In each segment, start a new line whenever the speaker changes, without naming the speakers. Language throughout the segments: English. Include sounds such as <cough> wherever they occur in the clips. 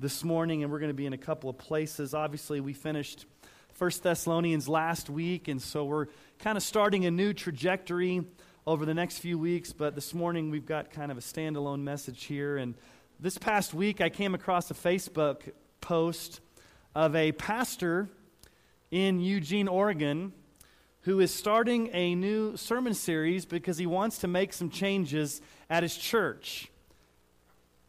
this morning, and we're going to be in a couple of places. Obviously, we finished First Thessalonians last week, and so we're kind of starting a new trajectory over the next few weeks. But this morning, we've got kind of a standalone message here. And this past week, I came across a Facebook post of a pastor in Eugene, Oregon, who is starting a new sermon series because he wants to make some changes at his church.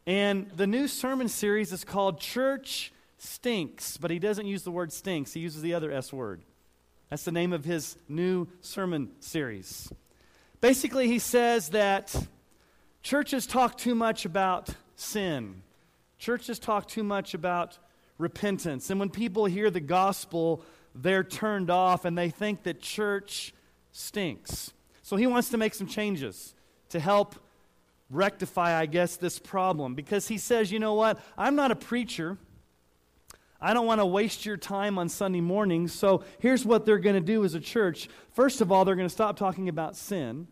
And the new sermon series is called Church Stinks, but he doesn't use the word stinks, he uses the other S word. That's the name of his new sermon series. Basically, he says that churches talk too much about sin, churches talk too much about repentance. And when people hear the gospel, they're turned off and they think that church stinks. So he wants to make some changes to help rectify, I guess, this problem because he says, you know what? I'm not a preacher. I don't want to waste your time on Sunday mornings. So here's what they're going to do as a church. First of all, they're going to stop talking about sin.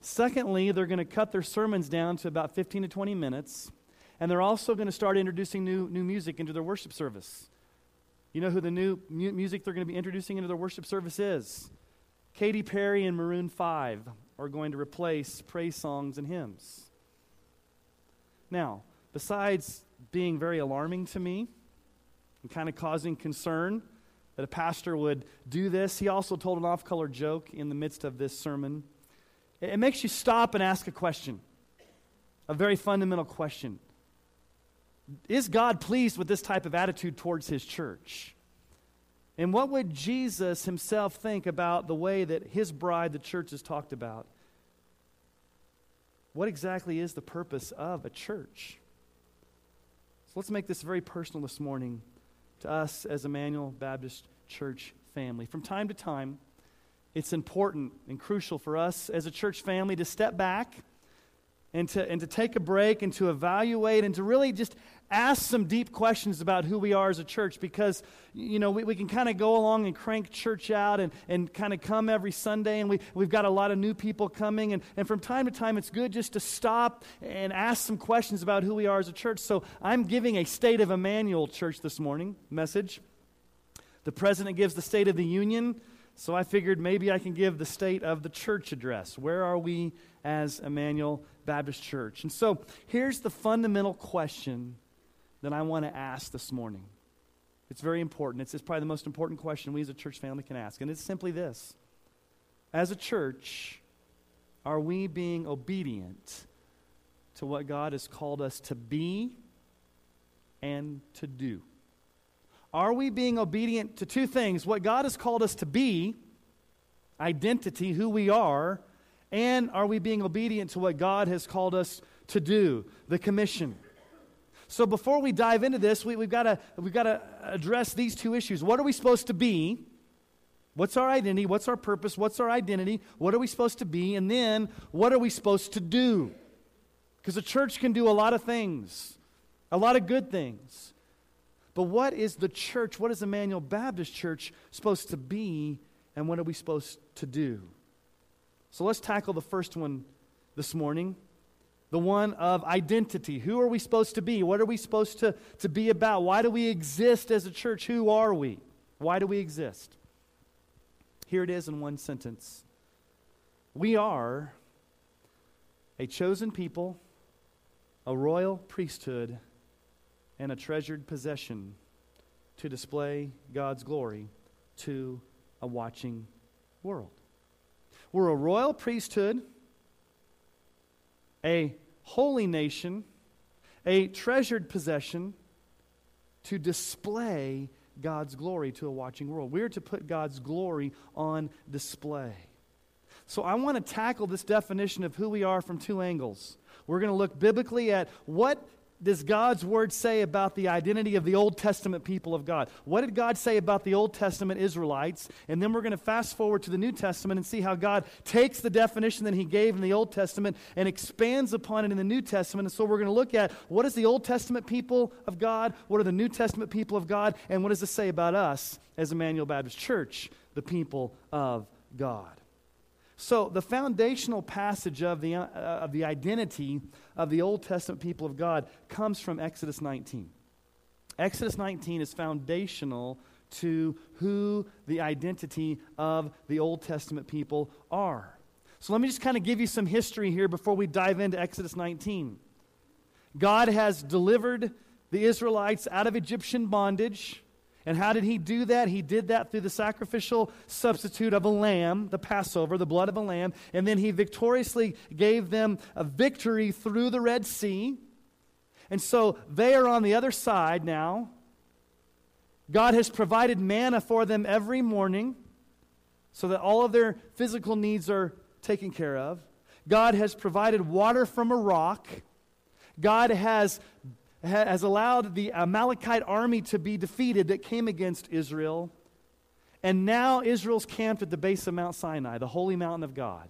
Secondly, they're going to cut their sermons down to about 15 to 20 minutes. And they're also going to start introducing new, new music into their worship service. You know who the new mu- music they're going to be introducing into their worship service is? Katy Perry and Maroon 5 are going to replace praise songs and hymns. Now, besides being very alarming to me and kind of causing concern that a pastor would do this, he also told an off color joke in the midst of this sermon. It, it makes you stop and ask a question, a very fundamental question. Is God pleased with this type of attitude towards his church? And what would Jesus himself think about the way that his bride, the church, is talked about? What exactly is the purpose of a church? So let's make this very personal this morning to us as Emmanuel Baptist Church family. From time to time, it's important and crucial for us as a church family to step back and to, and to take a break and to evaluate and to really just ask some deep questions about who we are as a church because, you know, we, we can kind of go along and crank church out and, and kind of come every Sunday, and we, we've got a lot of new people coming. And, and from time to time, it's good just to stop and ask some questions about who we are as a church. So I'm giving a State of Emmanuel church this morning message. The president gives the State of the Union. So I figured maybe I can give the state of the church address. Where are we as Emmanuel Baptist Church? And so here's the fundamental question that I want to ask this morning. It's very important. It's, it's probably the most important question we as a church family can ask. And it's simply this As a church, are we being obedient to what God has called us to be and to do? Are we being obedient to two things? What God has called us to be, identity, who we are, and are we being obedient to what God has called us to do, the commission? So before we dive into this, we, have got to we've got to address these two issues. What are we supposed to be? What's our identity? What's our purpose? What's our identity? What are we supposed to be? And then what are we supposed to do? Because a church can do a lot of things, a lot of good things. But what is the church, what is Emmanuel Baptist Church supposed to be, and what are we supposed to do? So let's tackle the first one this morning the one of identity. Who are we supposed to be? What are we supposed to, to be about? Why do we exist as a church? Who are we? Why do we exist? Here it is in one sentence We are a chosen people, a royal priesthood, and a treasured possession to display God's glory to a watching world. We're a royal priesthood a holy nation, a treasured possession to display God's glory to a watching world. We're to put God's glory on display. So I want to tackle this definition of who we are from two angles. We're going to look biblically at what does God's word say about the identity of the Old Testament people of God? What did God say about the Old Testament Israelites? And then we're going to fast forward to the New Testament and see how God takes the definition that He gave in the Old Testament and expands upon it in the New Testament. And so we're going to look at what is the Old Testament people of God, what are the New Testament people of God, and what does this say about us as Emmanuel Baptist Church, the people of God. So, the foundational passage of the, uh, of the identity of the Old Testament people of God comes from Exodus 19. Exodus 19 is foundational to who the identity of the Old Testament people are. So, let me just kind of give you some history here before we dive into Exodus 19. God has delivered the Israelites out of Egyptian bondage. And how did he do that? He did that through the sacrificial substitute of a lamb, the Passover, the blood of a lamb. And then he victoriously gave them a victory through the Red Sea. And so they are on the other side now. God has provided manna for them every morning so that all of their physical needs are taken care of. God has provided water from a rock. God has has allowed the Amalekite army to be defeated that came against Israel. And now Israel's camped at the base of Mount Sinai, the holy mountain of God.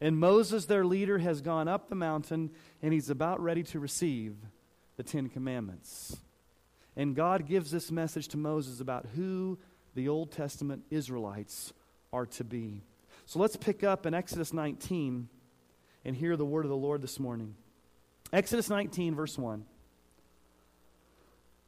And Moses, their leader, has gone up the mountain and he's about ready to receive the Ten Commandments. And God gives this message to Moses about who the Old Testament Israelites are to be. So let's pick up in Exodus 19 and hear the word of the Lord this morning. Exodus 19, verse 1.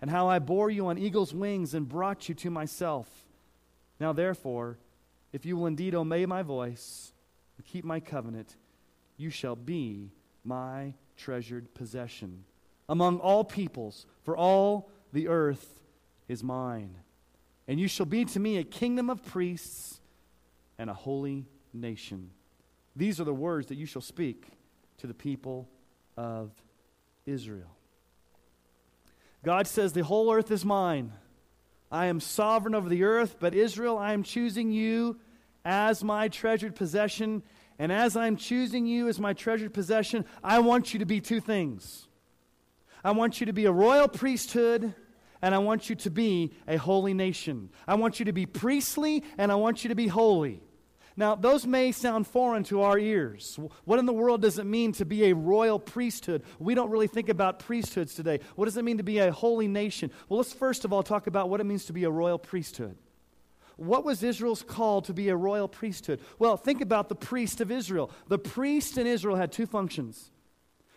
and how I bore you on eagle's wings and brought you to myself. Now, therefore, if you will indeed obey my voice and keep my covenant, you shall be my treasured possession among all peoples, for all the earth is mine. And you shall be to me a kingdom of priests and a holy nation. These are the words that you shall speak to the people of Israel. God says, The whole earth is mine. I am sovereign over the earth, but Israel, I am choosing you as my treasured possession. And as I'm choosing you as my treasured possession, I want you to be two things. I want you to be a royal priesthood, and I want you to be a holy nation. I want you to be priestly, and I want you to be holy. Now, those may sound foreign to our ears. What in the world does it mean to be a royal priesthood? We don't really think about priesthoods today. What does it mean to be a holy nation? Well, let's first of all talk about what it means to be a royal priesthood. What was Israel's call to be a royal priesthood? Well, think about the priest of Israel. The priest in Israel had two functions.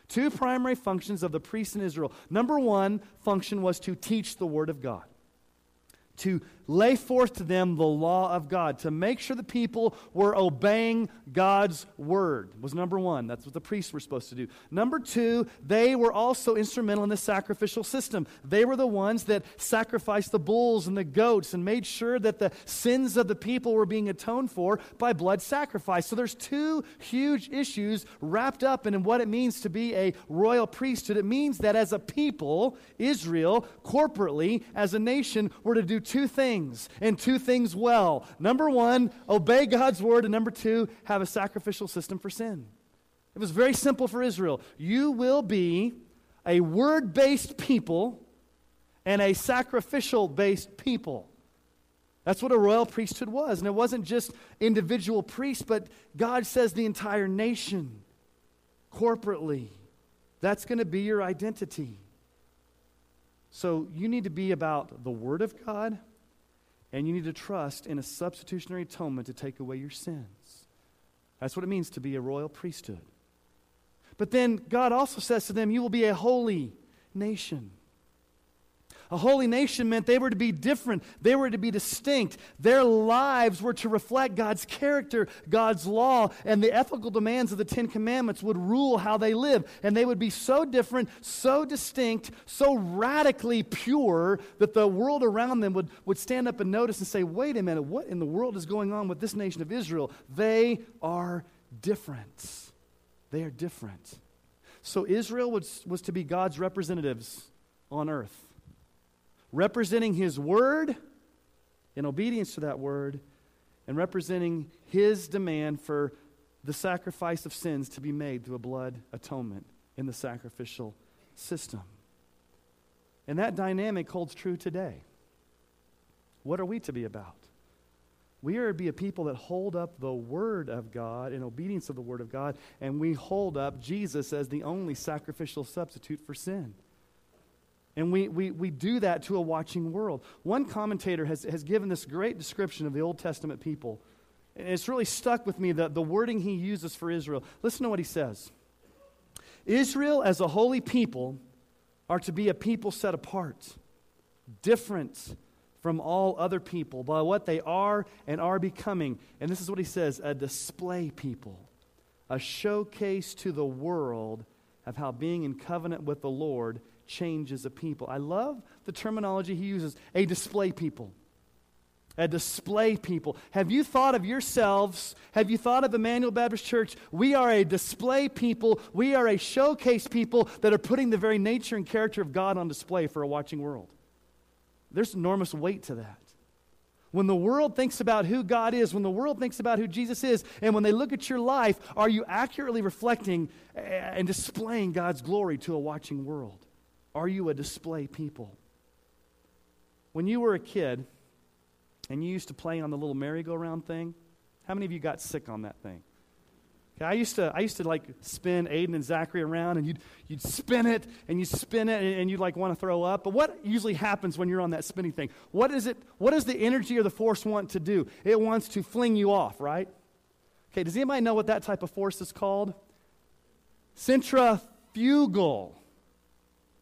Two primary functions of the priest in Israel. Number one function was to teach the Word of God to lay forth to them the law of God, to make sure the people were obeying God's word, was number one. That's what the priests were supposed to do. Number two, they were also instrumental in the sacrificial system. They were the ones that sacrificed the bulls and the goats and made sure that the sins of the people were being atoned for by blood sacrifice. So there's two huge issues wrapped up in what it means to be a royal priesthood. It means that as a people, Israel, corporately, as a nation, were to do two things and two things well. Number one, obey God's word, and number two, have a sacrificial system for sin. It was very simple for Israel. You will be a word based people and a sacrificial based people. That's what a royal priesthood was. And it wasn't just individual priests, but God says the entire nation, corporately. That's going to be your identity. So you need to be about the Word of God, and you need to trust in a substitutionary atonement to take away your sins. That's what it means to be a royal priesthood. But then God also says to them, You will be a holy nation. A holy nation meant they were to be different, they were to be distinct. Their lives were to reflect God's character, God's law, and the ethical demands of the Ten Commandments would rule how they live. And they would be so different, so distinct, so radically pure that the world around them would, would stand up and notice and say, wait a minute, what in the world is going on with this nation of Israel? They are different. They are different. So Israel was, was to be God's representatives on earth representing His Word in obedience to that Word, and representing His demand for the sacrifice of sins to be made through a blood atonement in the sacrificial system. And that dynamic holds true today. What are we to be about? We are to be a people that hold up the Word of God in obedience of the Word of God, and we hold up Jesus as the only sacrificial substitute for sin. And we, we, we do that to a watching world. One commentator has, has given this great description of the Old Testament people. And it's really stuck with me, the, the wording he uses for Israel. Listen to what he says Israel, as a holy people, are to be a people set apart, different from all other people by what they are and are becoming. And this is what he says a display people, a showcase to the world of how being in covenant with the Lord changes a people. I love the terminology he uses a display people. A display people. Have you thought of yourselves? Have you thought of Emmanuel Baptist Church? We are a display people. We are a showcase people that are putting the very nature and character of God on display for a watching world. There's enormous weight to that. When the world thinks about who God is, when the world thinks about who Jesus is, and when they look at your life, are you accurately reflecting and displaying God's glory to a watching world? Are you a display people? When you were a kid and you used to play on the little merry-go-round thing, how many of you got sick on that thing? Okay, I used to, I used to like spin Aiden and Zachary around, and you'd, you'd spin it and you'd spin it, and, and you'd like want to throw up. But what usually happens when you're on that spinning thing? What is it? What does the energy or the force want to do? It wants to fling you off, right? Okay, does anybody know what that type of force is called? Centrifugal.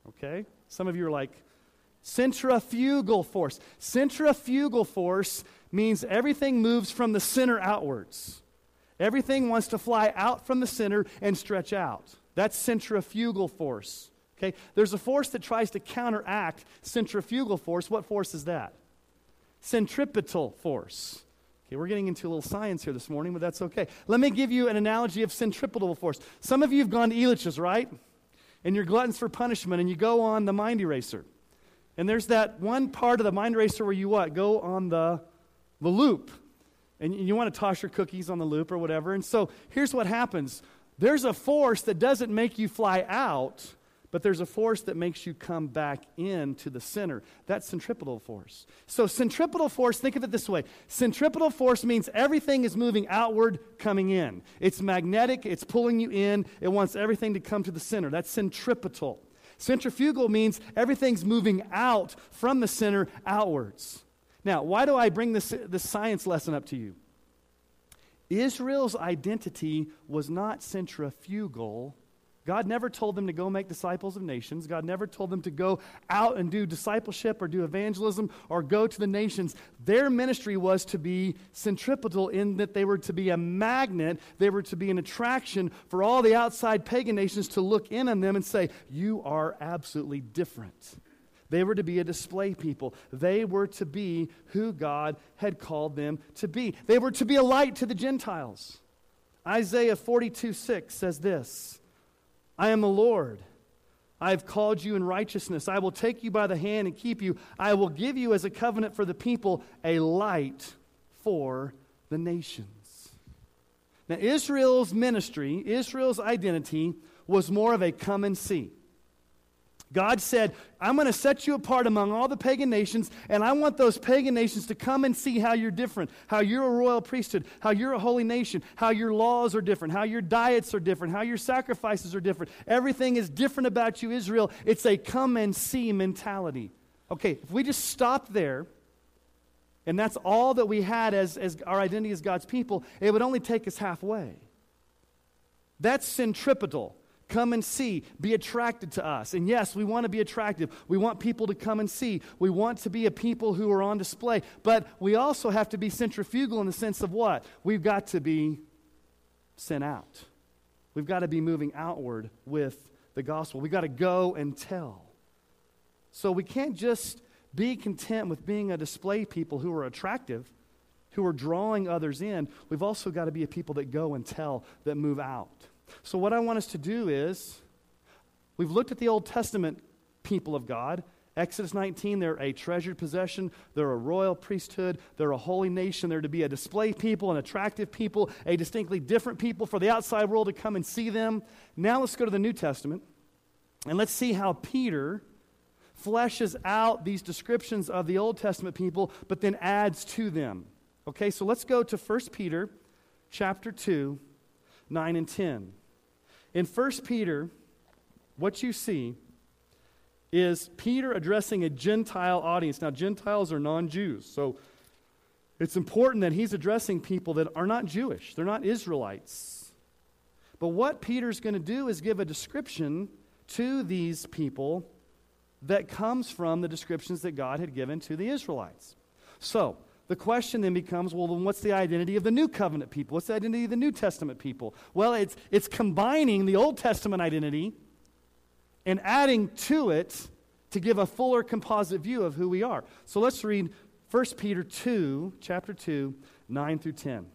Okay? Some of you are like, centrifugal force. Centrifugal force means everything moves from the center outwards. Everything wants to fly out from the center and stretch out. That's centrifugal force. Okay? There's a force that tries to counteract centrifugal force. What force is that? Centripetal force. Okay, we're getting into a little science here this morning, but that's okay. Let me give you an analogy of centripetal force. Some of you have gone to Elitch's, right? And you're gluttons for punishment and you go on the mind eraser. And there's that one part of the mind eraser where you what? Go on the, the loop. And you want to toss your cookies on the loop or whatever. And so here's what happens there's a force that doesn't make you fly out, but there's a force that makes you come back into the center. That's centripetal force. So, centripetal force, think of it this way centripetal force means everything is moving outward, coming in. It's magnetic, it's pulling you in, it wants everything to come to the center. That's centripetal. Centrifugal means everything's moving out from the center outwards. Now, why do I bring this, this science lesson up to you? Israel's identity was not centrifugal God never told them to go make disciples of nations. God never told them to go out and do discipleship or do evangelism or go to the nations. Their ministry was to be centripetal in that they were to be a magnet, they were to be an attraction for all the outside pagan nations to look in on them and say, You are absolutely different. They were to be a display people. They were to be who God had called them to be. They were to be a light to the Gentiles. Isaiah 42 6 says this. I am the Lord. I have called you in righteousness. I will take you by the hand and keep you. I will give you as a covenant for the people a light for the nations. Now, Israel's ministry, Israel's identity was more of a come and see. God said, I'm going to set you apart among all the pagan nations, and I want those pagan nations to come and see how you're different, how you're a royal priesthood, how you're a holy nation, how your laws are different, how your diets are different, how your sacrifices are different. Everything is different about you, Israel. It's a come and see mentality. Okay, if we just stop there, and that's all that we had as, as our identity as God's people, it would only take us halfway. That's centripetal Come and see. Be attracted to us. And yes, we want to be attractive. We want people to come and see. We want to be a people who are on display. But we also have to be centrifugal in the sense of what? We've got to be sent out. We've got to be moving outward with the gospel. We've got to go and tell. So we can't just be content with being a display people who are attractive, who are drawing others in. We've also got to be a people that go and tell, that move out. So, what I want us to do is we've looked at the Old Testament people of God. Exodus 19, they're a treasured possession. They're a royal priesthood. They're a holy nation. They're to be a display people, an attractive people, a distinctly different people for the outside world to come and see them. Now let's go to the New Testament and let's see how Peter fleshes out these descriptions of the Old Testament people, but then adds to them. Okay, so let's go to 1 Peter chapter 2, 9 and 10. In 1 Peter, what you see is Peter addressing a Gentile audience. Now, Gentiles are non Jews, so it's important that he's addressing people that are not Jewish, they're not Israelites. But what Peter's going to do is give a description to these people that comes from the descriptions that God had given to the Israelites. So, the question then becomes well, then what's the identity of the New Covenant people? What's the identity of the New Testament people? Well, it's, it's combining the Old Testament identity and adding to it to give a fuller composite view of who we are. So let's read 1 Peter 2, chapter 2, 9 through 10.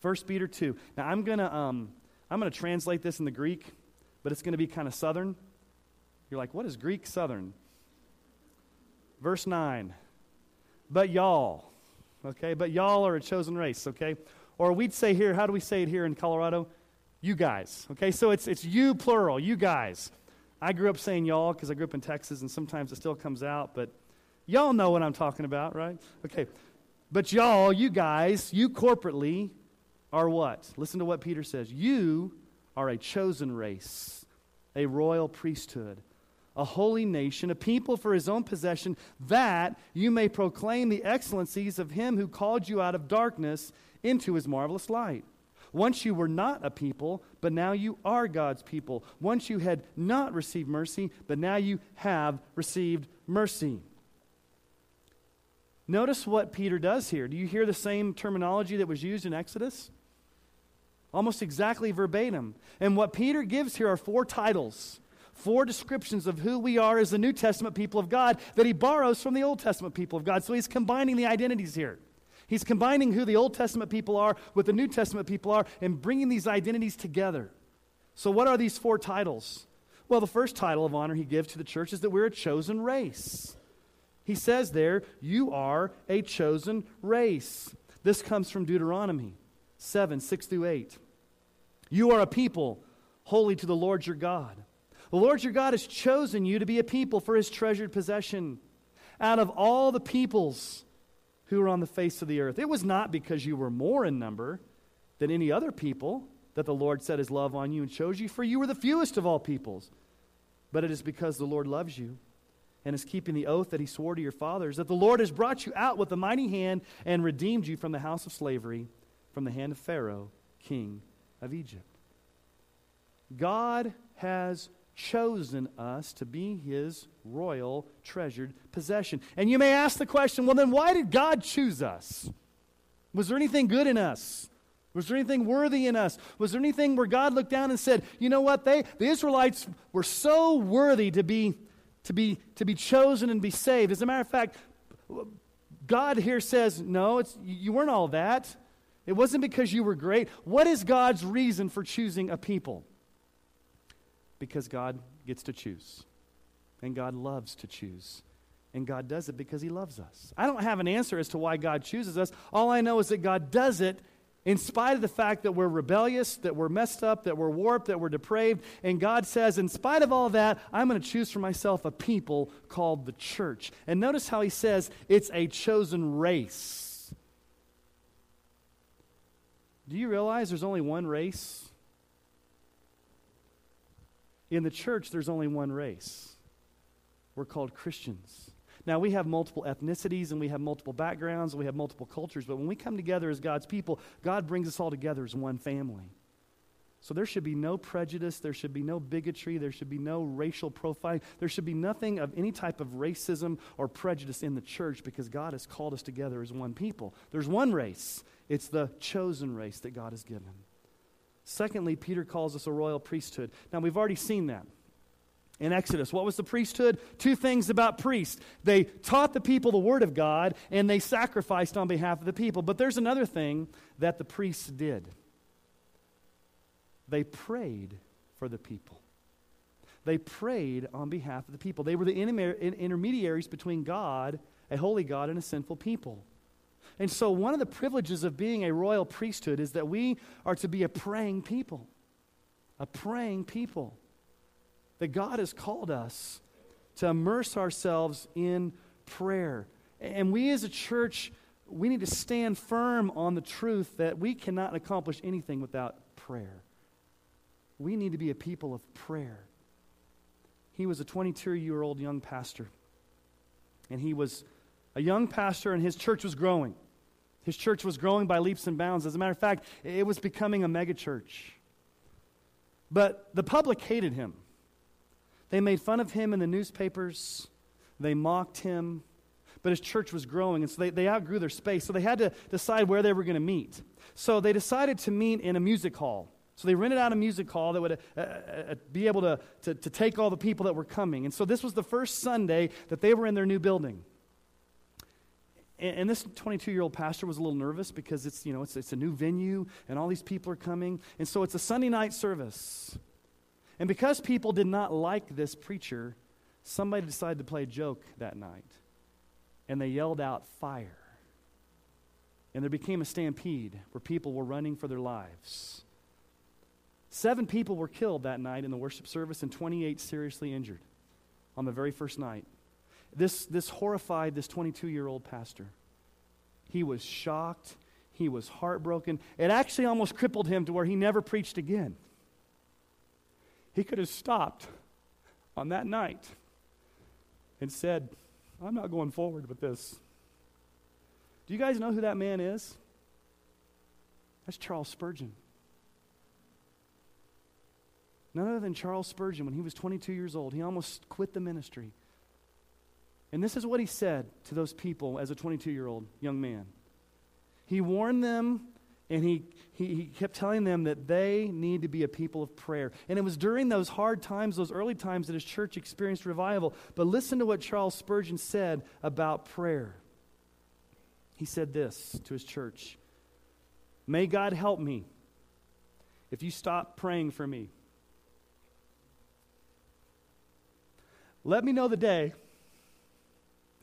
1 Peter 2. Now, I'm going to um, I'm going to translate this in the Greek, but it's going to be kind of southern. You're like, what is Greek southern? Verse 9 but y'all. Okay, but y'all are a chosen race, okay? Or we'd say here, how do we say it here in Colorado? You guys. Okay, so it's it's you plural, you guys. I grew up saying y'all because I grew up in Texas and sometimes it still comes out, but y'all know what I'm talking about, right? Okay. But y'all, you guys, you corporately are what? Listen to what Peter says. You are a chosen race, a royal priesthood a holy nation, a people for his own possession, that you may proclaim the excellencies of him who called you out of darkness into his marvelous light. Once you were not a people, but now you are God's people. Once you had not received mercy, but now you have received mercy. Notice what Peter does here. Do you hear the same terminology that was used in Exodus? Almost exactly verbatim. And what Peter gives here are four titles four descriptions of who we are as the New Testament people of God that he borrows from the Old Testament people of God. So he's combining the identities here. He's combining who the Old Testament people are with the New Testament people are and bringing these identities together. So, what are these four titles? Well, the first title of honor he gives to the church is that we're a chosen race. He says there, You are a chosen race. This comes from Deuteronomy 7 6 through 8. You are a people holy to the Lord your God. The Lord your God has chosen you to be a people for his treasured possession out of all the peoples who are on the face of the earth. It was not because you were more in number than any other people that the Lord set his love on you and chose you, for you were the fewest of all peoples. But it is because the Lord loves you and is keeping the oath that he swore to your fathers, that the Lord has brought you out with a mighty hand and redeemed you from the house of slavery, from the hand of Pharaoh, king of Egypt. God has chosen us to be his royal treasured possession. And you may ask the question well, then why did God choose us? Was there anything good in us? Was there anything worthy in us? Was there anything where God looked down and said, you know what, they, the Israelites were so worthy to be, to, be, to be chosen and be saved? As a matter of fact, God here says, no, it's, you weren't all that. It wasn't because you were great. What is God's reason for choosing a people? Because God gets to choose. And God loves to choose. And God does it because He loves us. I don't have an answer as to why God chooses us. All I know is that God does it in spite of the fact that we're rebellious, that we're messed up, that we're warped, that we're depraved. And God says, in spite of all that, I'm going to choose for myself a people called the church. And notice how He says it's a chosen race. Do you realize there's only one race? In the church, there's only one race. We're called Christians. Now, we have multiple ethnicities and we have multiple backgrounds and we have multiple cultures, but when we come together as God's people, God brings us all together as one family. So there should be no prejudice, there should be no bigotry, there should be no racial profiling, there should be nothing of any type of racism or prejudice in the church because God has called us together as one people. There's one race, it's the chosen race that God has given. Secondly, Peter calls us a royal priesthood. Now, we've already seen that in Exodus. What was the priesthood? Two things about priests. They taught the people the word of God and they sacrificed on behalf of the people. But there's another thing that the priests did they prayed for the people. They prayed on behalf of the people. They were the intermediaries between God, a holy God, and a sinful people. And so, one of the privileges of being a royal priesthood is that we are to be a praying people. A praying people. That God has called us to immerse ourselves in prayer. And we as a church, we need to stand firm on the truth that we cannot accomplish anything without prayer. We need to be a people of prayer. He was a 22 year old young pastor. And he was a young pastor, and his church was growing. His church was growing by leaps and bounds. As a matter of fact, it was becoming a megachurch. But the public hated him. They made fun of him in the newspapers, they mocked him. But his church was growing, and so they, they outgrew their space. So they had to decide where they were going to meet. So they decided to meet in a music hall. So they rented out a music hall that would uh, uh, uh, be able to, to, to take all the people that were coming. And so this was the first Sunday that they were in their new building. And, and this 22 year old pastor was a little nervous because it's, you know, it's, it's a new venue and all these people are coming. And so it's a Sunday night service. And because people did not like this preacher, somebody decided to play a joke that night. And they yelled out, Fire. And there became a stampede where people were running for their lives. Seven people were killed that night in the worship service and 28 seriously injured on the very first night. This, this horrified this 22 year old pastor. He was shocked. He was heartbroken. It actually almost crippled him to where he never preached again. He could have stopped on that night and said, I'm not going forward with this. Do you guys know who that man is? That's Charles Spurgeon. None other than Charles Spurgeon, when he was 22 years old, he almost quit the ministry. And this is what he said to those people as a 22 year old young man. He warned them and he, he, he, kept telling them that they need to be a people of prayer. And it was during those hard times, those early times, that his church experienced revival. But listen to what Charles Spurgeon said about prayer. He said this to his church May God help me if you stop praying for me. Let me know the day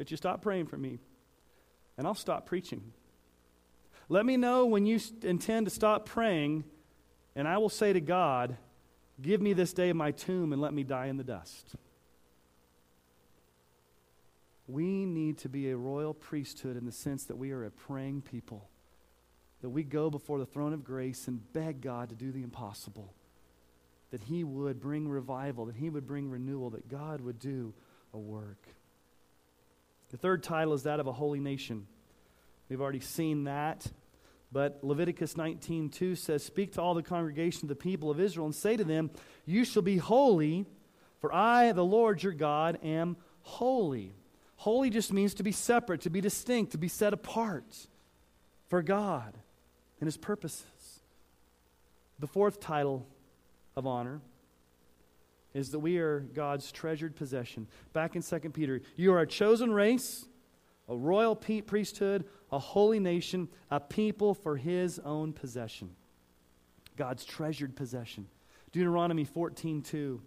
that you stop praying for me, and I'll stop preaching. Let me know when you intend to stop praying, and I will say to God, Give me this day my tomb and let me die in the dust. We need to be a royal priesthood in the sense that we are a praying people, that we go before the throne of grace and beg God to do the impossible that He would bring revival, that He would bring renewal, that God would do a work. The third title is that of a holy nation. We've already seen that. But Leviticus 19:2 says, "Speak to all the congregation of the people of Israel and say to them, you shall be holy, for I, the Lord your God, am holy." Holy just means to be separate, to be distinct, to be set apart for God and his purposes. The fourth title of honor is that we are God's treasured possession. Back in 2 Peter, you are a chosen race, a royal priesthood, a holy nation, a people for his own possession. God's treasured possession. Deuteronomy 14:2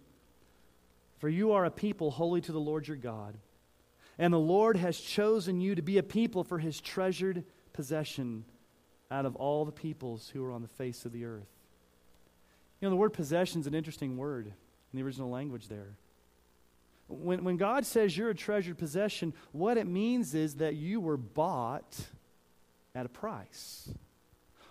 For you are a people holy to the Lord your God, and the Lord has chosen you to be a people for his treasured possession out of all the peoples who are on the face of the earth. You know, the word possession is an interesting word in the original language there. When, when God says you're a treasured possession, what it means is that you were bought at a price.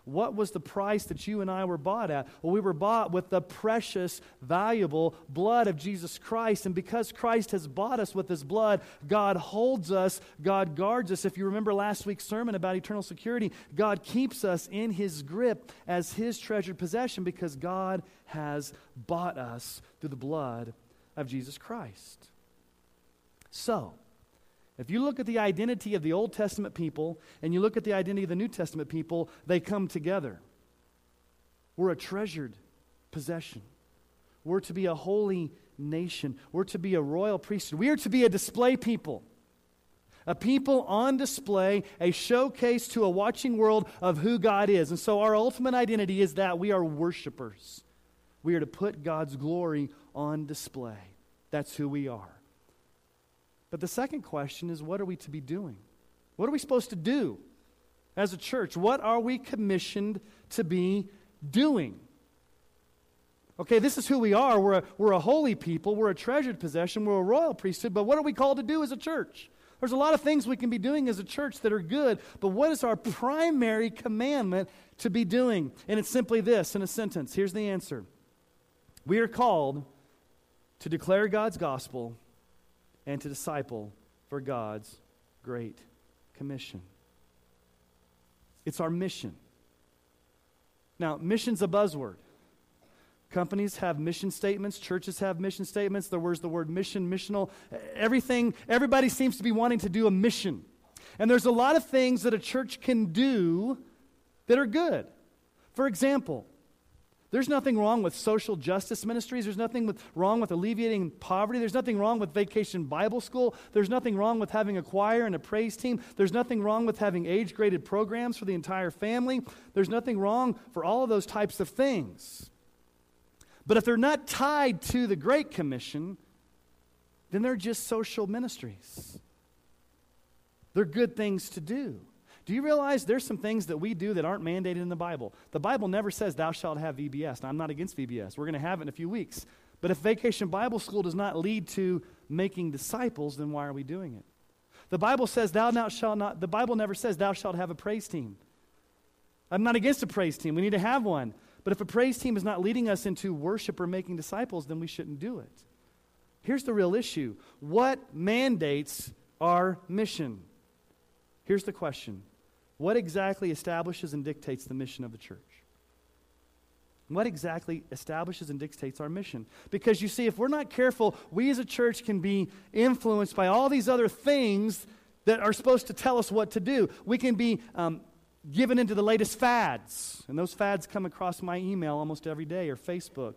What was the price that you and I were bought at? Well, we were bought with the precious, valuable blood of Jesus Christ. And because Christ has bought us with his blood, God holds us, God guards us. If you remember last week's sermon about eternal security, God keeps us in his grip as his treasured possession because God has bought us through the blood of Jesus Christ. So, if you look at the identity of the Old Testament people and you look at the identity of the New Testament people, they come together. We're a treasured possession. We're to be a holy nation. We're to be a royal priesthood. We are to be a display people. A people on display, a showcase to a watching world of who God is. And so our ultimate identity is that we are worshipers. We are to put God's glory on display. That's who we are. But the second question is what are we to be doing? What are we supposed to do as a church? What are we commissioned to be doing? Okay, this is who we are. We're a, we're a holy people. We're a treasured possession. We're a royal priesthood. But what are we called to do as a church? There's a lot of things we can be doing as a church that are good, but what is our primary commandment to be doing? And it's simply this in a sentence. Here's the answer We are called to declare God's gospel and to disciple for God's great commission. It's our mission. Now, mission's a buzzword. Companies have mission statements, churches have mission statements. There's the word mission, missional. Everything, everybody seems to be wanting to do a mission. And there's a lot of things that a church can do that are good. For example, there's nothing wrong with social justice ministries. There's nothing with, wrong with alleviating poverty. There's nothing wrong with vacation Bible school. There's nothing wrong with having a choir and a praise team. There's nothing wrong with having age graded programs for the entire family. There's nothing wrong for all of those types of things. But if they're not tied to the Great Commission, then they're just social ministries. They're good things to do. Do you realize there's some things that we do that aren't mandated in the Bible? The Bible never says, Thou shalt have VBS. Now, I'm not against VBS. We're going to have it in a few weeks. But if Vacation Bible School does not lead to making disciples, then why are we doing it? The Bible says, Thou now shalt not, the Bible never says, Thou shalt have a praise team. I'm not against a praise team. We need to have one. But if a praise team is not leading us into worship or making disciples, then we shouldn't do it. Here's the real issue what mandates our mission? Here's the question what exactly establishes and dictates the mission of the church? What exactly establishes and dictates our mission? Because you see, if we're not careful, we as a church can be influenced by all these other things that are supposed to tell us what to do. We can be um, given into the latest fads, and those fads come across my email almost every day or Facebook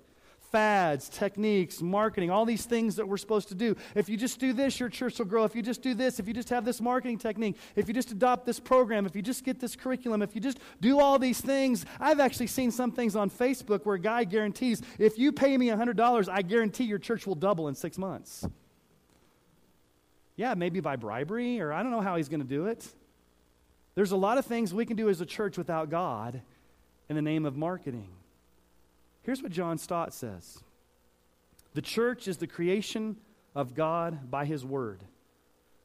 fads, techniques, marketing, all these things that we're supposed to do. If you just do this, your church will grow. If you just do this, if you just have this marketing technique, if you just adopt this program, if you just get this curriculum, if you just do all these things. I've actually seen some things on Facebook where a guy guarantees if you pay me $100, I guarantee your church will double in six months. Yeah, maybe by bribery, or I don't know how he's going to do it. There's a lot of things we can do as a church without God in the name of marketing. Here's what John Stott says The church is the creation of God by His Word.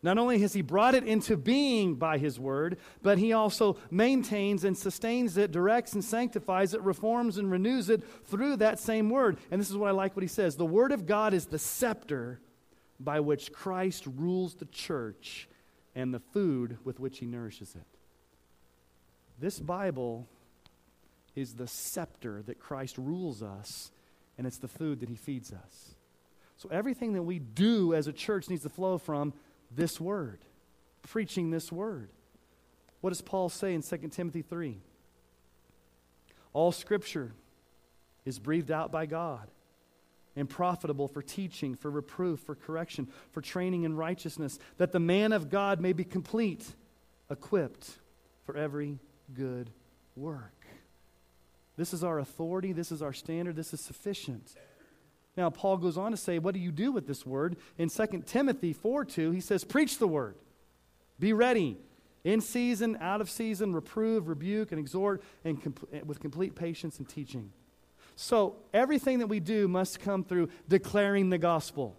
Not only has He brought it into being by His Word, but He also maintains and sustains it, directs and sanctifies it, reforms and renews it through that same Word. And this is what I like what He says The Word of God is the scepter by which Christ rules the church and the food with which He nourishes it. This Bible is the scepter that Christ rules us, and it's the food that he feeds us. So everything that we do as a church needs to flow from this word, preaching this word. What does Paul say in 2 Timothy 3? All scripture is breathed out by God and profitable for teaching, for reproof, for correction, for training in righteousness, that the man of God may be complete, equipped for every good work. This is our authority. This is our standard. This is sufficient. Now, Paul goes on to say, What do you do with this word? In 2 Timothy 4 2, he says, Preach the word. Be ready. In season, out of season, reprove, rebuke, and exhort and with complete patience and teaching. So, everything that we do must come through declaring the gospel,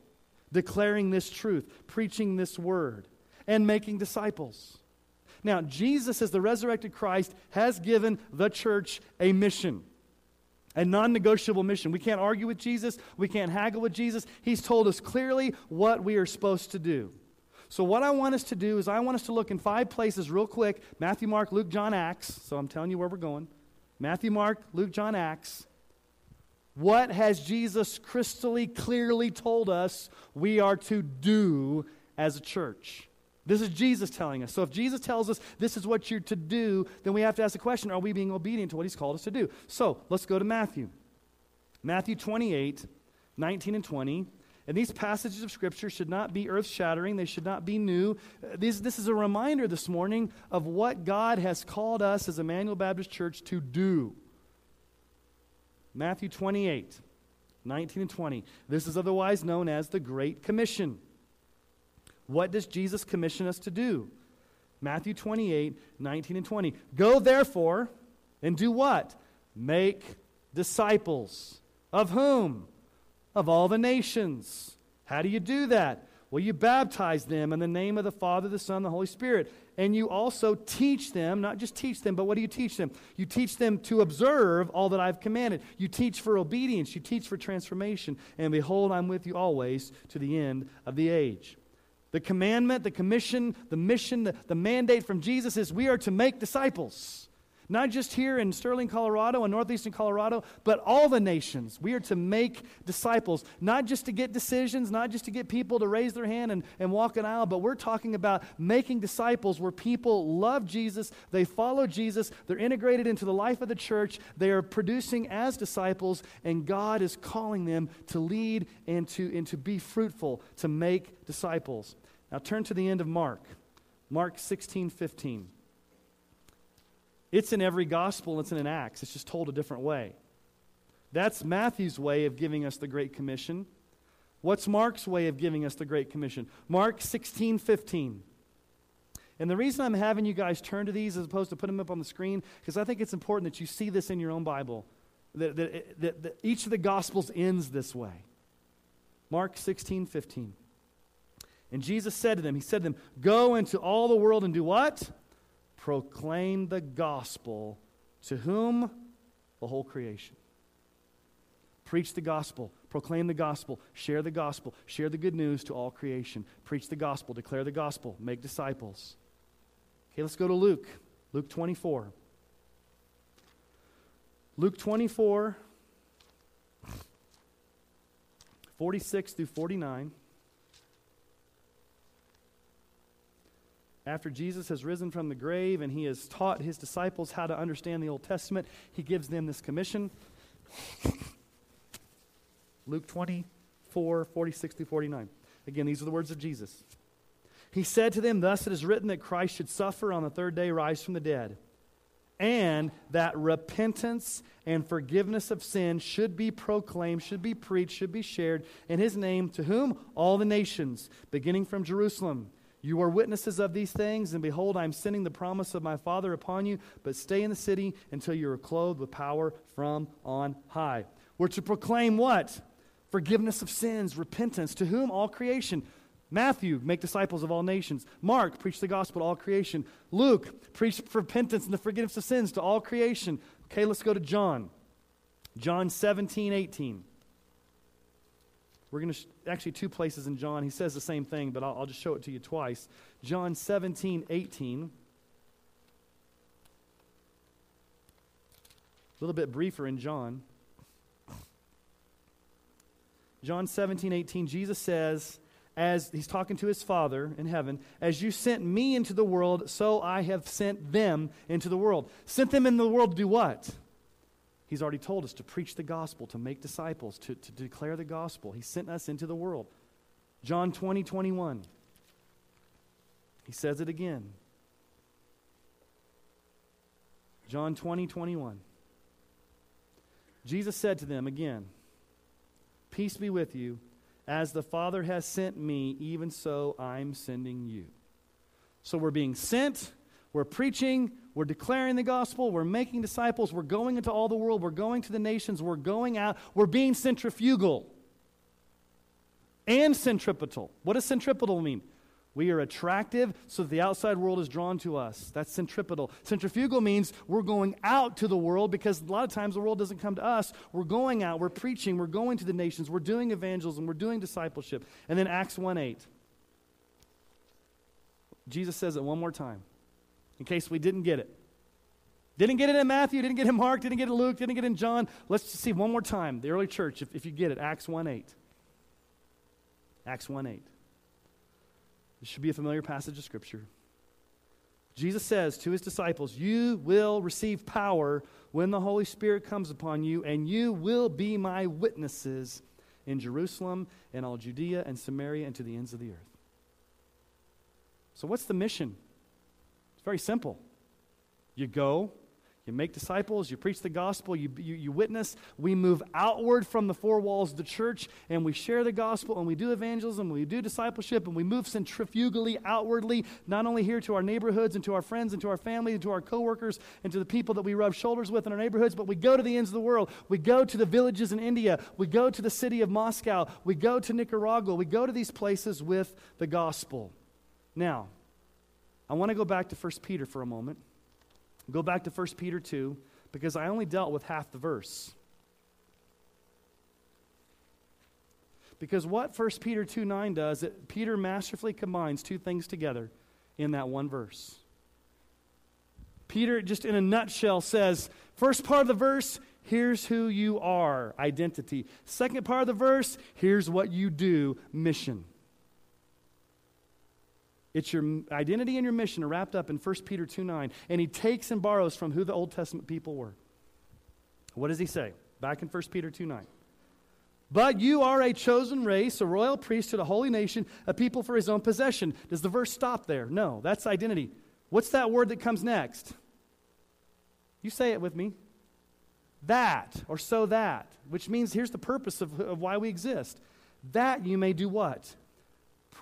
declaring this truth, preaching this word, and making disciples. Now, Jesus, as the resurrected Christ, has given the church a mission, a non negotiable mission. We can't argue with Jesus, we can't haggle with Jesus. He's told us clearly what we are supposed to do. So, what I want us to do is, I want us to look in five places real quick Matthew, Mark, Luke, John, Acts. So, I'm telling you where we're going Matthew, Mark, Luke, John, Acts. What has Jesus crystally clearly told us we are to do as a church? This is Jesus telling us. So if Jesus tells us this is what you're to do, then we have to ask the question are we being obedient to what he's called us to do? So let's go to Matthew. Matthew 28, 19 and 20. And these passages of Scripture should not be earth shattering, they should not be new. Uh, this, this is a reminder this morning of what God has called us as Emmanuel Baptist Church to do. Matthew 28, 19 and 20. This is otherwise known as the Great Commission. What does Jesus commission us to do? Matthew 28, 19 and 20. Go therefore and do what? Make disciples. Of whom? Of all the nations. How do you do that? Well, you baptize them in the name of the Father, the Son, the Holy Spirit. And you also teach them, not just teach them, but what do you teach them? You teach them to observe all that I've commanded. You teach for obedience. You teach for transformation. And behold, I'm with you always to the end of the age. The commandment, the commission, the mission, the, the mandate from Jesus is we are to make disciples. Not just here in Sterling, Colorado and northeastern Colorado, but all the nations. We are to make disciples, not just to get decisions, not just to get people to raise their hand and, and walk an aisle, but we're talking about making disciples where people love Jesus, they follow Jesus, they're integrated into the life of the church, they are producing as disciples, and God is calling them to lead and to, and to be fruitful, to make disciples. Now turn to the end of Mark, Mark 16 15. It's in every gospel, it's in an Acts. It's just told a different way. That's Matthew's way of giving us the Great Commission. What's Mark's way of giving us the Great Commission? Mark 16, 15. And the reason I'm having you guys turn to these as opposed to put them up on the screen, because I think it's important that you see this in your own Bible. That, that, that, that each of the Gospels ends this way. Mark 16, 15. And Jesus said to them, He said to them, Go into all the world and do what? proclaim the gospel to whom? The whole creation. Preach the gospel, proclaim the gospel, share the gospel, share the good news to all creation. Preach the gospel, declare the gospel, make disciples. Okay, let's go to Luke. Luke 24. Luke 24, 46 through 49. After Jesus has risen from the grave and he has taught his disciples how to understand the Old Testament, he gives them this commission. <laughs> Luke 24, 46 through 49. Again, these are the words of Jesus. He said to them, Thus it is written that Christ should suffer on the third day, rise from the dead, and that repentance and forgiveness of sin should be proclaimed, should be preached, should be shared in his name to whom? All the nations, beginning from Jerusalem. You are witnesses of these things, and behold, I am sending the promise of my Father upon you, but stay in the city until you are clothed with power from on high. We're to proclaim what? Forgiveness of sins, repentance, to whom? All creation. Matthew, make disciples of all nations. Mark, preach the gospel to all creation. Luke, preach repentance and the forgiveness of sins to all creation. Okay, let's go to John. John 17, 18. We're going to, sh- actually, two places in John, he says the same thing, but I'll, I'll just show it to you twice. John 17, 18. A little bit briefer in John. John 17, 18, Jesus says, as he's talking to his Father in heaven, as you sent me into the world, so I have sent them into the world. Sent them in the world to do what? He's already told us to preach the gospel, to make disciples, to, to declare the gospel. He sent us into the world. John 20, 21. He says it again. John 20, 21. Jesus said to them again, Peace be with you. As the Father has sent me, even so I'm sending you. So we're being sent, we're preaching, we're declaring the gospel. We're making disciples. We're going into all the world. We're going to the nations. We're going out. We're being centrifugal and centripetal. What does centripetal mean? We are attractive so that the outside world is drawn to us. That's centripetal. Centrifugal means we're going out to the world because a lot of times the world doesn't come to us. We're going out, we're preaching, we're going to the nations, we're doing evangelism, we're doing discipleship. And then Acts 1 8. Jesus says it one more time in case we didn't get it. Didn't get it in Matthew, didn't get it in Mark, didn't get it in Luke, didn't get it in John. Let's just see one more time. The early church, if, if you get it, Acts 1 8. Acts 1 8. This should be a familiar passage of Scripture. Jesus says to his disciples, You will receive power when the Holy Spirit comes upon you, and you will be my witnesses in Jerusalem and all Judea and Samaria and to the ends of the earth. So, what's the mission? It's very simple. You go, you make disciples, you preach the gospel, you, you, you, witness. We move outward from the four walls of the church and we share the gospel and we do evangelism, we do discipleship, and we move centrifugally outwardly, not only here to our neighborhoods and to our friends and to our family and to our coworkers and to the people that we rub shoulders with in our neighborhoods, but we go to the ends of the world. We go to the villages in India. We go to the city of Moscow. We go to Nicaragua. We go to these places with the gospel. Now, I want to go back to 1 Peter for a moment. Go back to 1 Peter 2 because I only dealt with half the verse. Because what 1 Peter 2 9 does, it, Peter masterfully combines two things together in that one verse. Peter, just in a nutshell, says, first part of the verse, here's who you are, identity. Second part of the verse, here's what you do, mission. It's your identity and your mission are wrapped up in 1 Peter 2 9. And he takes and borrows from who the Old Testament people were. What does he say? Back in 1 Peter 2 9. But you are a chosen race, a royal priesthood, a holy nation, a people for his own possession. Does the verse stop there? No, that's identity. What's that word that comes next? You say it with me. That, or so that, which means here's the purpose of, of why we exist. That you may do what?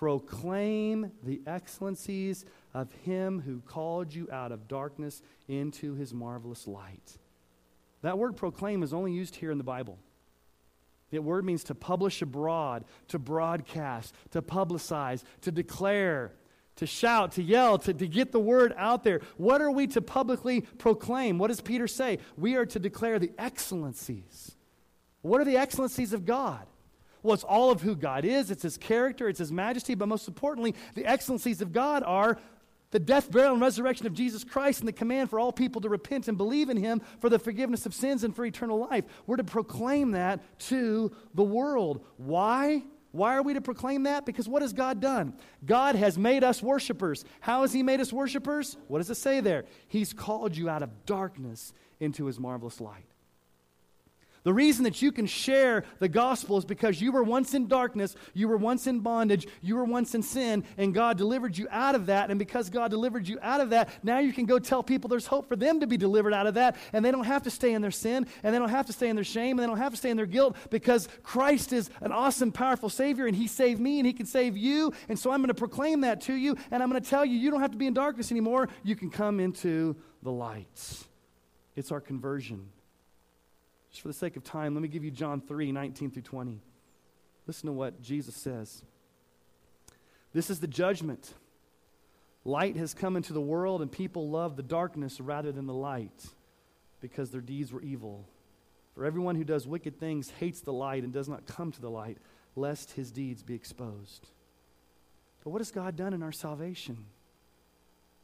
Proclaim the excellencies of him who called you out of darkness into his marvelous light. That word proclaim is only used here in the Bible. That word means to publish abroad, to broadcast, to publicize, to declare, to shout, to yell, to, to get the word out there. What are we to publicly proclaim? What does Peter say? We are to declare the excellencies. What are the excellencies of God? Well, it's all of who God is, it's his character, it's his majesty, but most importantly, the excellencies of God are the death, burial, and resurrection of Jesus Christ and the command for all people to repent and believe in him for the forgiveness of sins and for eternal life. We're to proclaim that to the world. Why? Why are we to proclaim that? Because what has God done? God has made us worshipers. How has He made us worshipers? What does it say there? He's called you out of darkness into His marvelous light. The reason that you can share the gospel is because you were once in darkness, you were once in bondage, you were once in sin, and God delivered you out of that. And because God delivered you out of that, now you can go tell people there's hope for them to be delivered out of that, and they don't have to stay in their sin, and they don't have to stay in their shame, and they don't have to stay in their guilt because Christ is an awesome, powerful Savior, and He saved me, and He can save you. And so I'm going to proclaim that to you, and I'm going to tell you, you don't have to be in darkness anymore. You can come into the light. It's our conversion. Just for the sake of time, let me give you John 3 19 through 20. Listen to what Jesus says. This is the judgment. Light has come into the world, and people love the darkness rather than the light because their deeds were evil. For everyone who does wicked things hates the light and does not come to the light, lest his deeds be exposed. But what has God done in our salvation?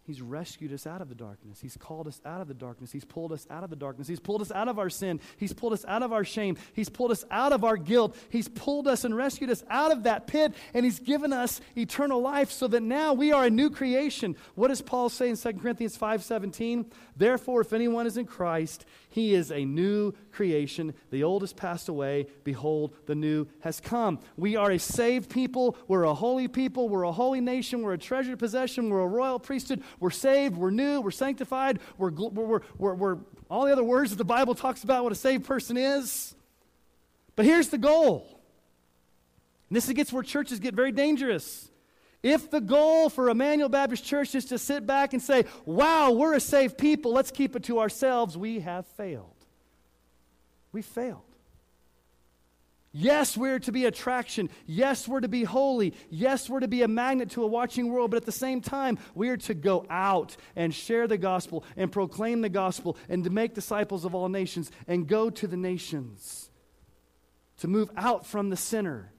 He's rescued us out of the darkness. He's called us out of the darkness. He's pulled us out of the darkness. He's pulled us out of our sin. He's pulled us out of our shame. He's pulled us out of our guilt. He's pulled us and rescued us out of that pit, and He's given us eternal life so that now we are a new creation. What does Paul say in 2 Corinthians 5:17? Therefore, if anyone is in Christ, he is a new creation. The old has passed away. Behold, the new has come. We are a saved people. We're a holy people. We're a holy nation. We're a treasured possession. We're a royal priesthood. We're saved. We're new. We're sanctified. We're, we're, we're, we're all the other words that the Bible talks about what a saved person is. But here's the goal. And this gets where churches get very dangerous. If the goal for Emmanuel Baptist Church is to sit back and say, wow, we're a saved people, let's keep it to ourselves, we have failed. We failed. Yes, we're to be attraction. Yes, we're to be holy. Yes, we're to be a magnet to a watching world. But at the same time, we are to go out and share the gospel and proclaim the gospel and to make disciples of all nations and go to the nations. To move out from the center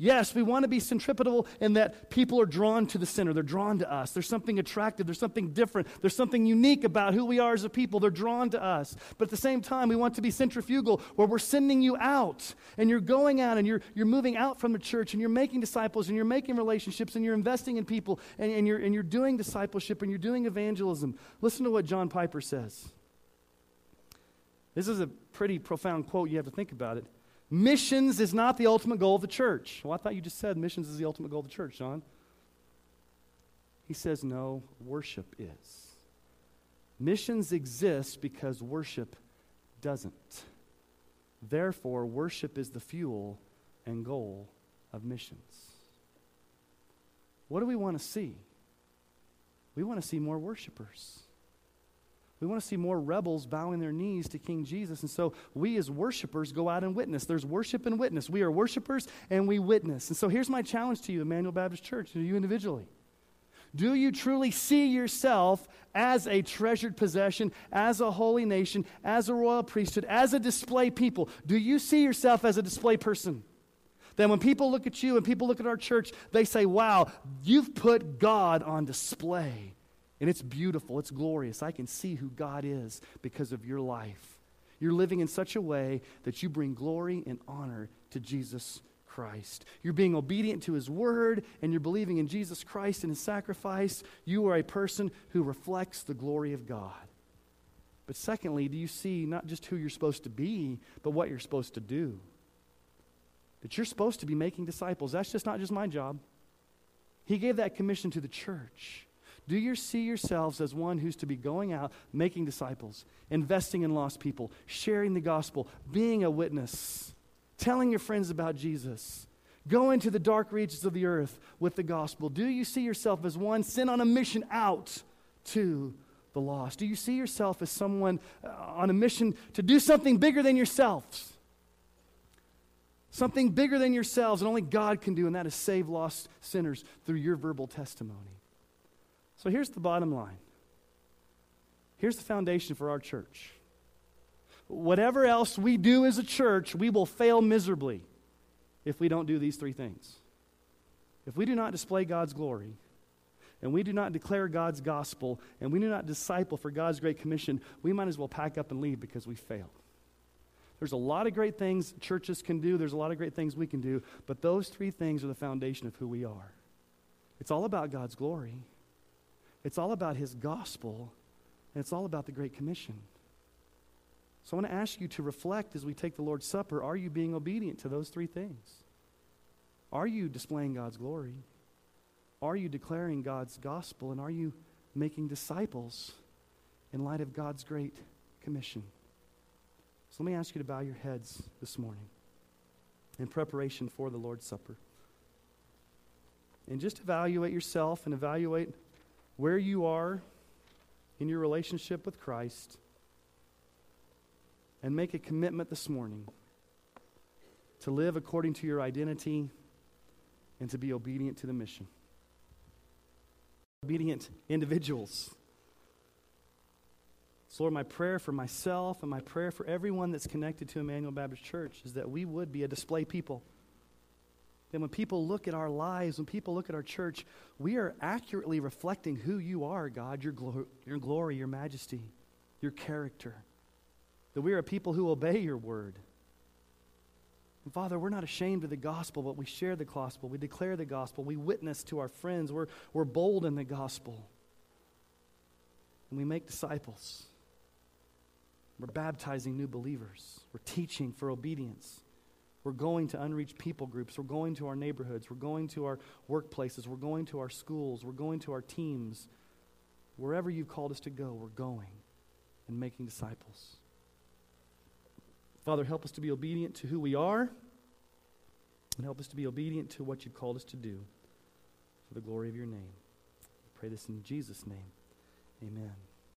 Yes, we want to be centripetal in that people are drawn to the center. They're drawn to us. There's something attractive. There's something different. There's something unique about who we are as a people. They're drawn to us. But at the same time, we want to be centrifugal where we're sending you out and you're going out and you're, you're moving out from the church and you're making disciples and you're making relationships and you're investing in people and, and, you're, and you're doing discipleship and you're doing evangelism. Listen to what John Piper says. This is a pretty profound quote. You have to think about it. Missions is not the ultimate goal of the church. Well, I thought you just said missions is the ultimate goal of the church, John. He says, no, worship is. Missions exist because worship doesn't. Therefore, worship is the fuel and goal of missions. What do we want to see? We want to see more worshipers. We want to see more rebels bowing their knees to King Jesus. And so we as worshipers go out and witness. There's worship and witness. We are worshipers and we witness. And so here's my challenge to you, Emmanuel Baptist Church, to you individually. Do you truly see yourself as a treasured possession, as a holy nation, as a royal priesthood, as a display people? Do you see yourself as a display person? Then when people look at you and people look at our church, they say, wow, you've put God on display. And it's beautiful, it's glorious. I can see who God is because of your life. You're living in such a way that you bring glory and honor to Jesus Christ. You're being obedient to his word and you're believing in Jesus Christ and his sacrifice. You are a person who reflects the glory of God. But secondly, do you see not just who you're supposed to be, but what you're supposed to do? That you're supposed to be making disciples. That's just not just my job. He gave that commission to the church. Do you see yourselves as one who's to be going out, making disciples, investing in lost people, sharing the gospel, being a witness, telling your friends about Jesus? Go into the dark regions of the earth with the gospel. Do you see yourself as one sent on a mission out to the lost? Do you see yourself as someone uh, on a mission to do something bigger than yourselves? Something bigger than yourselves, and only God can do, and that is save lost sinners through your verbal testimony. So here's the bottom line here's the foundation for our church. Whatever else we do as a church, we will fail miserably if we don't do these three things. If we do not display God's glory, and we do not declare God's gospel, and we do not disciple for God's great commission, we might as well pack up and leave because we failed. There's a lot of great things churches can do, there's a lot of great things we can do, but those three things are the foundation of who we are. It's all about God's glory. It's all about his gospel, and it's all about the Great Commission. So I want to ask you to reflect as we take the Lord's Supper are you being obedient to those three things? Are you displaying God's glory? Are you declaring God's gospel? And are you making disciples in light of God's great commission? So let me ask you to bow your heads this morning in preparation for the Lord's Supper. And just evaluate yourself and evaluate where you are in your relationship with Christ and make a commitment this morning to live according to your identity and to be obedient to the mission. Obedient individuals. So, Lord, my prayer for myself and my prayer for everyone that's connected to Emmanuel Baptist Church is that we would be a display people. That when people look at our lives, when people look at our church, we are accurately reflecting who you are, God, your, glo- your glory, your majesty, your character. That we are people who obey your word. And Father, we're not ashamed of the gospel, but we share the gospel. We declare the gospel. We witness to our friends. We're, we're bold in the gospel. And we make disciples. We're baptizing new believers. We're teaching for obedience. We're going to unreached people groups. We're going to our neighborhoods. We're going to our workplaces. We're going to our schools. We're going to our teams. Wherever you've called us to go, we're going and making disciples. Father, help us to be obedient to who we are and help us to be obedient to what you've called us to do for the glory of your name. I pray this in Jesus' name. Amen.